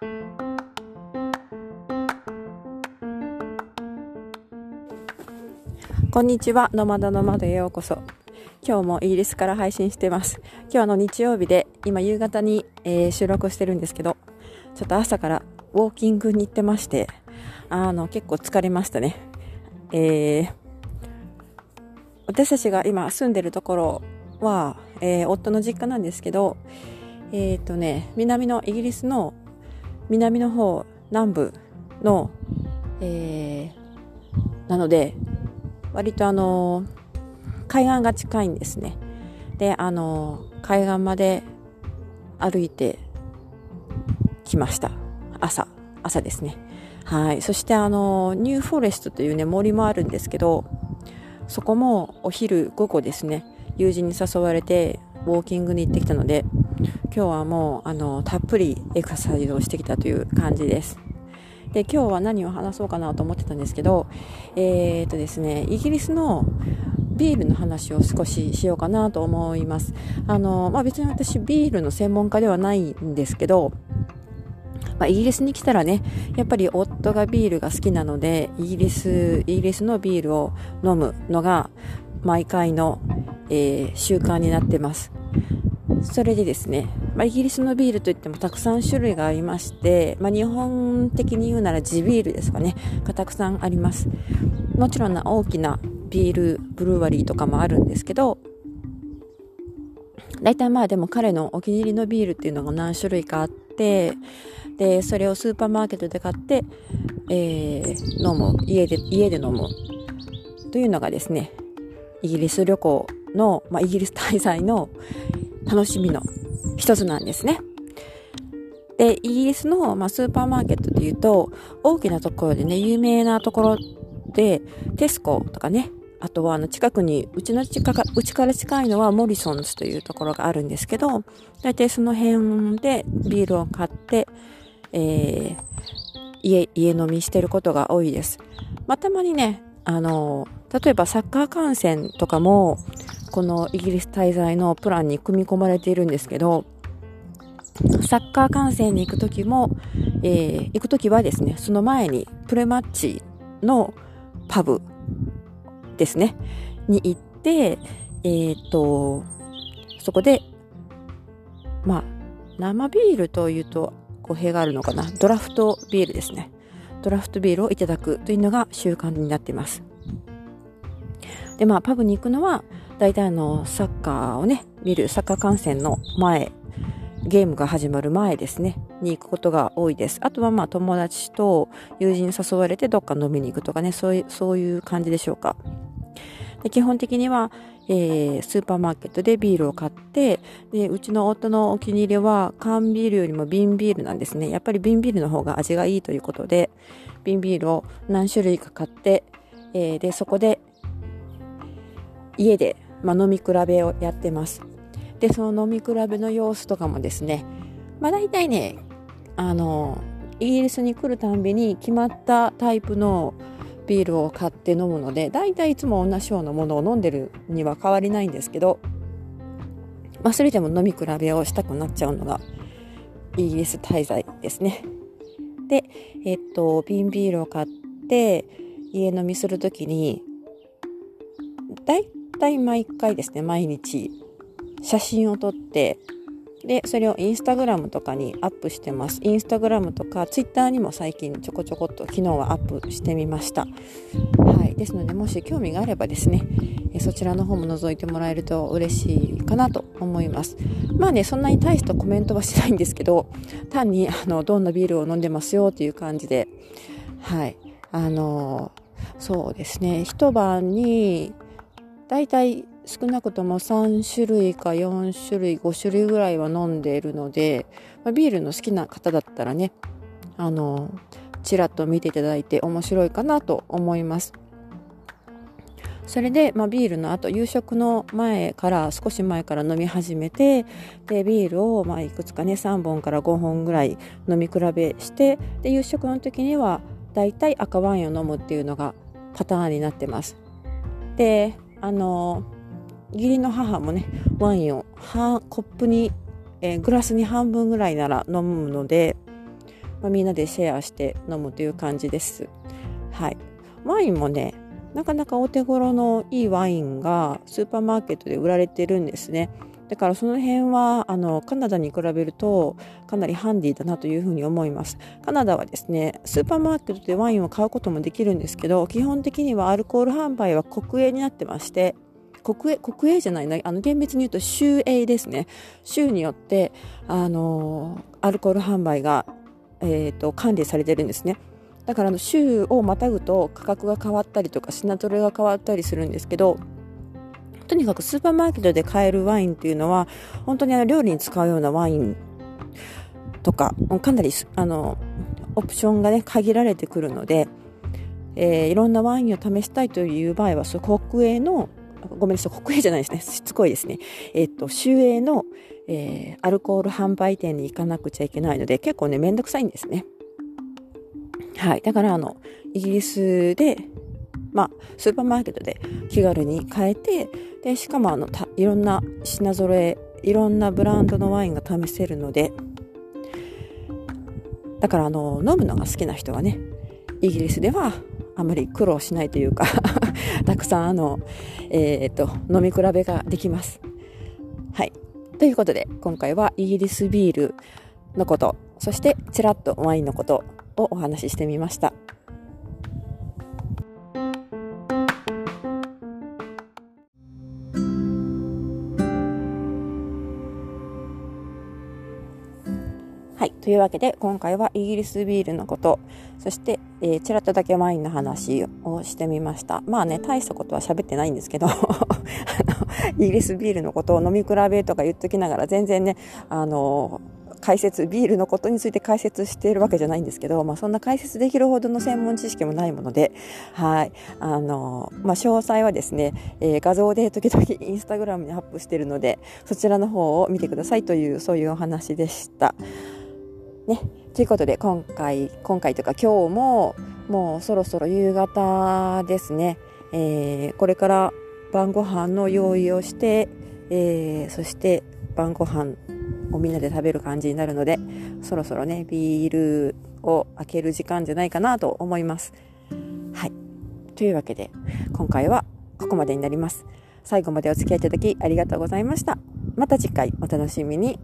こんにちは、ノマドノマドへようこそ。今日もイギリスから配信してます。今日の日曜日で、今夕方に、えー、収録してるんですけど、ちょっと朝からウォーキングに行ってまして、あの、結構疲れましたね。えー、私たちが今住んでるところは、えー、夫の実家なんですけど、えっ、ー、とね、南のイギリスの南の方、南部の、えー、なので、割とあの海岸が近いんですね。で、あの海岸まで歩いてきました。朝、朝ですね。はい。そしてあのニューフォレストというね、森もあるんですけど、そこもお昼午後ですね、友人に誘われてウォーキングに行ってきたので、今日はもうあのたっぷりエクササイズをしてきたという感じです。で今日は何を話そうかなと思ってたんですけど、えー、とですね、イギリスのビールの話を少ししようかなと思います。あの、まあ、別に私ビールの専門家ではないんですけど、まあ、イギリスに来たらね、やっぱり夫がビールが好きなので、イギリス、イギリスのビールを飲むのが毎回の、えー、習慣になってます。それでですね、まあ、イギリスのビールといってもたくさん種類がありまして、まあ、日本的に言うなら地ビールですかね、がたくさんあります。もちろん大きなビールブルワリーとかもあるんですけど、大体まあでも彼のお気に入りのビールっていうのが何種類かあって、で、それをスーパーマーケットで買って、えー、飲む、家で、家で飲むというのがですね、イギリス旅行の、まあ、イギリス滞在の楽しみの一つなんですね。で、イギリスの、まあ、スーパーマーケットでいうと、大きなところでね、有名なところで、テスコとかね、あとはあの近くに、うちの近か、うちから近いのはモリソンズというところがあるんですけど、大体その辺でビールを買って、えー、家、家飲みしてることが多いです。まあ、たまにね、あの、例えばサッカー観戦とかも、このイギリス滞在のプランに組み込まれているんですけど、サッカー観戦に行くときも、えー、行くときはですね、その前にプレマッチのパブですね、に行って、えー、と、そこで、まあ、生ビールというと語弊があるのかな。ドラフトビールですね。ドラフトビールをいただくというのが習慣になっています。で、まあ、パブに行くのは、大体あの、サッカーをね、見る、サッカー観戦の前、ゲームが始まる前ですね、に行くことが多いです。あとはまあ友達と友人に誘われてどっか飲みに行くとかね、そういう、そういう感じでしょうか。で基本的には、えー、スーパーマーケットでビールを買ってでうちの夫のお気に入りは缶ビールよりも瓶ビールなんですねやっぱり瓶ビールの方が味がいいということで瓶ビールを何種類か買って、えー、でそこで家でまあ、飲み比べをやってます。で、その飲み比べの様子とかもですね、まあ大体ね、あの、イギリスに来るたんびに決まったタイプのビールを買って飲むので、大体いつも同じようなものを飲んでるには変わりないんですけど、まあそれでも飲み比べをしたくなっちゃうのがイギリス滞在ですね。で、えっと、瓶ビールを買って家飲みするときに、大体毎回ですね、毎日写真を撮って、で、それをインスタグラムとかにアップしてます。インスタグラムとかツイッターにも最近ちょこちょこっと昨日はアップしてみました。はい。ですので、もし興味があればですね、そちらの方も覗いてもらえると嬉しいかなと思います。まあね、そんなに大したコメントはしないんですけど、単に、あの、どんなビールを飲んでますよという感じで、はい。あの、そうですね、一晩に、大体少なくとも3種類か4種類5種類ぐらいは飲んでいるので、まあ、ビールの好きな方だったらねあのちらっと見ていただいて面白いかなと思います。それで、まあ、ビールの後夕食の前から少し前から飲み始めてでビールをまあいくつかね3本から5本ぐらい飲み比べしてで夕食の時にはだいたい赤ワインを飲むっていうのがパターンになってます。であの義理の母もねワインをコップに、えー、グラスに半分ぐらいなら飲むのでまあ、みんなでシェアして飲むという感じです。はい。ワインもね、なかなかお手頃のいいワインがスーパーマーケットで売られてるんですね。だからその辺はあのカナダに比べるとかなりハンディだなというふうに思います。カナダはですね、スーパーマーケットでワインを買うこともできるんですけど、基本的にはアルコール販売は国営になってまして、国営、国営じゃないな、あの厳密に言うと州営ですね。州によって、あのアルコール販売が、えーと、管理されてるんですね。だからあの州をまたぐと価格が変わったりとか品取れが変わったりするんですけどとにかくスーパーマーケットで買えるワインっていうのは本当にあの料理に使うようなワインとかかなりあのオプションがね限られてくるので、えー、いろんなワインを試したいという場合はそ国営のごめんなさい国営じゃないですね。しつこいですね。えっ、と州営の、えー、アルコール販売店に行かなくちゃいけないので結構ねめんどくさいんですね。はい。だからあのイギリスでまあ、スーパーマーケットで気軽に買えてでしかもあのいろんな品揃えいろんなブランドのワインが試せるのでだからあの飲むのが好きな人はねイギリスではあまり苦労しないというかたくさんあの、えー、っと飲み比べができます。はいということで今回はイギリスビールのことそしてちらっとワインのことをお話ししてみました。はい。というわけで、今回はイギリスビールのこと、そして、えー、ちらっとだけワインの話をしてみました。まあね、大したことは喋ってないんですけど、イギリスビールのことを飲み比べとか言っときながら、全然ね、あの解説、ビールのことについて解説しているわけじゃないんですけど、まあ、そんな解説できるほどの専門知識もないもので、はい。あの、まあ、詳細はですね、えー、画像で時々インスタグラムにアップしているので、そちらの方を見てくださいという、そういうお話でした。ね、ということで今回今回とか今日ももうそろそろ夕方ですね、えー、これから晩ご飯の用意をして、えー、そして晩ご飯をみんなで食べる感じになるのでそろそろねビールを開ける時間じゃないかなと思います。はいというわけで今回はここまでになります。最後までお付き合いいただきありがとうございました。また次回お楽しみに。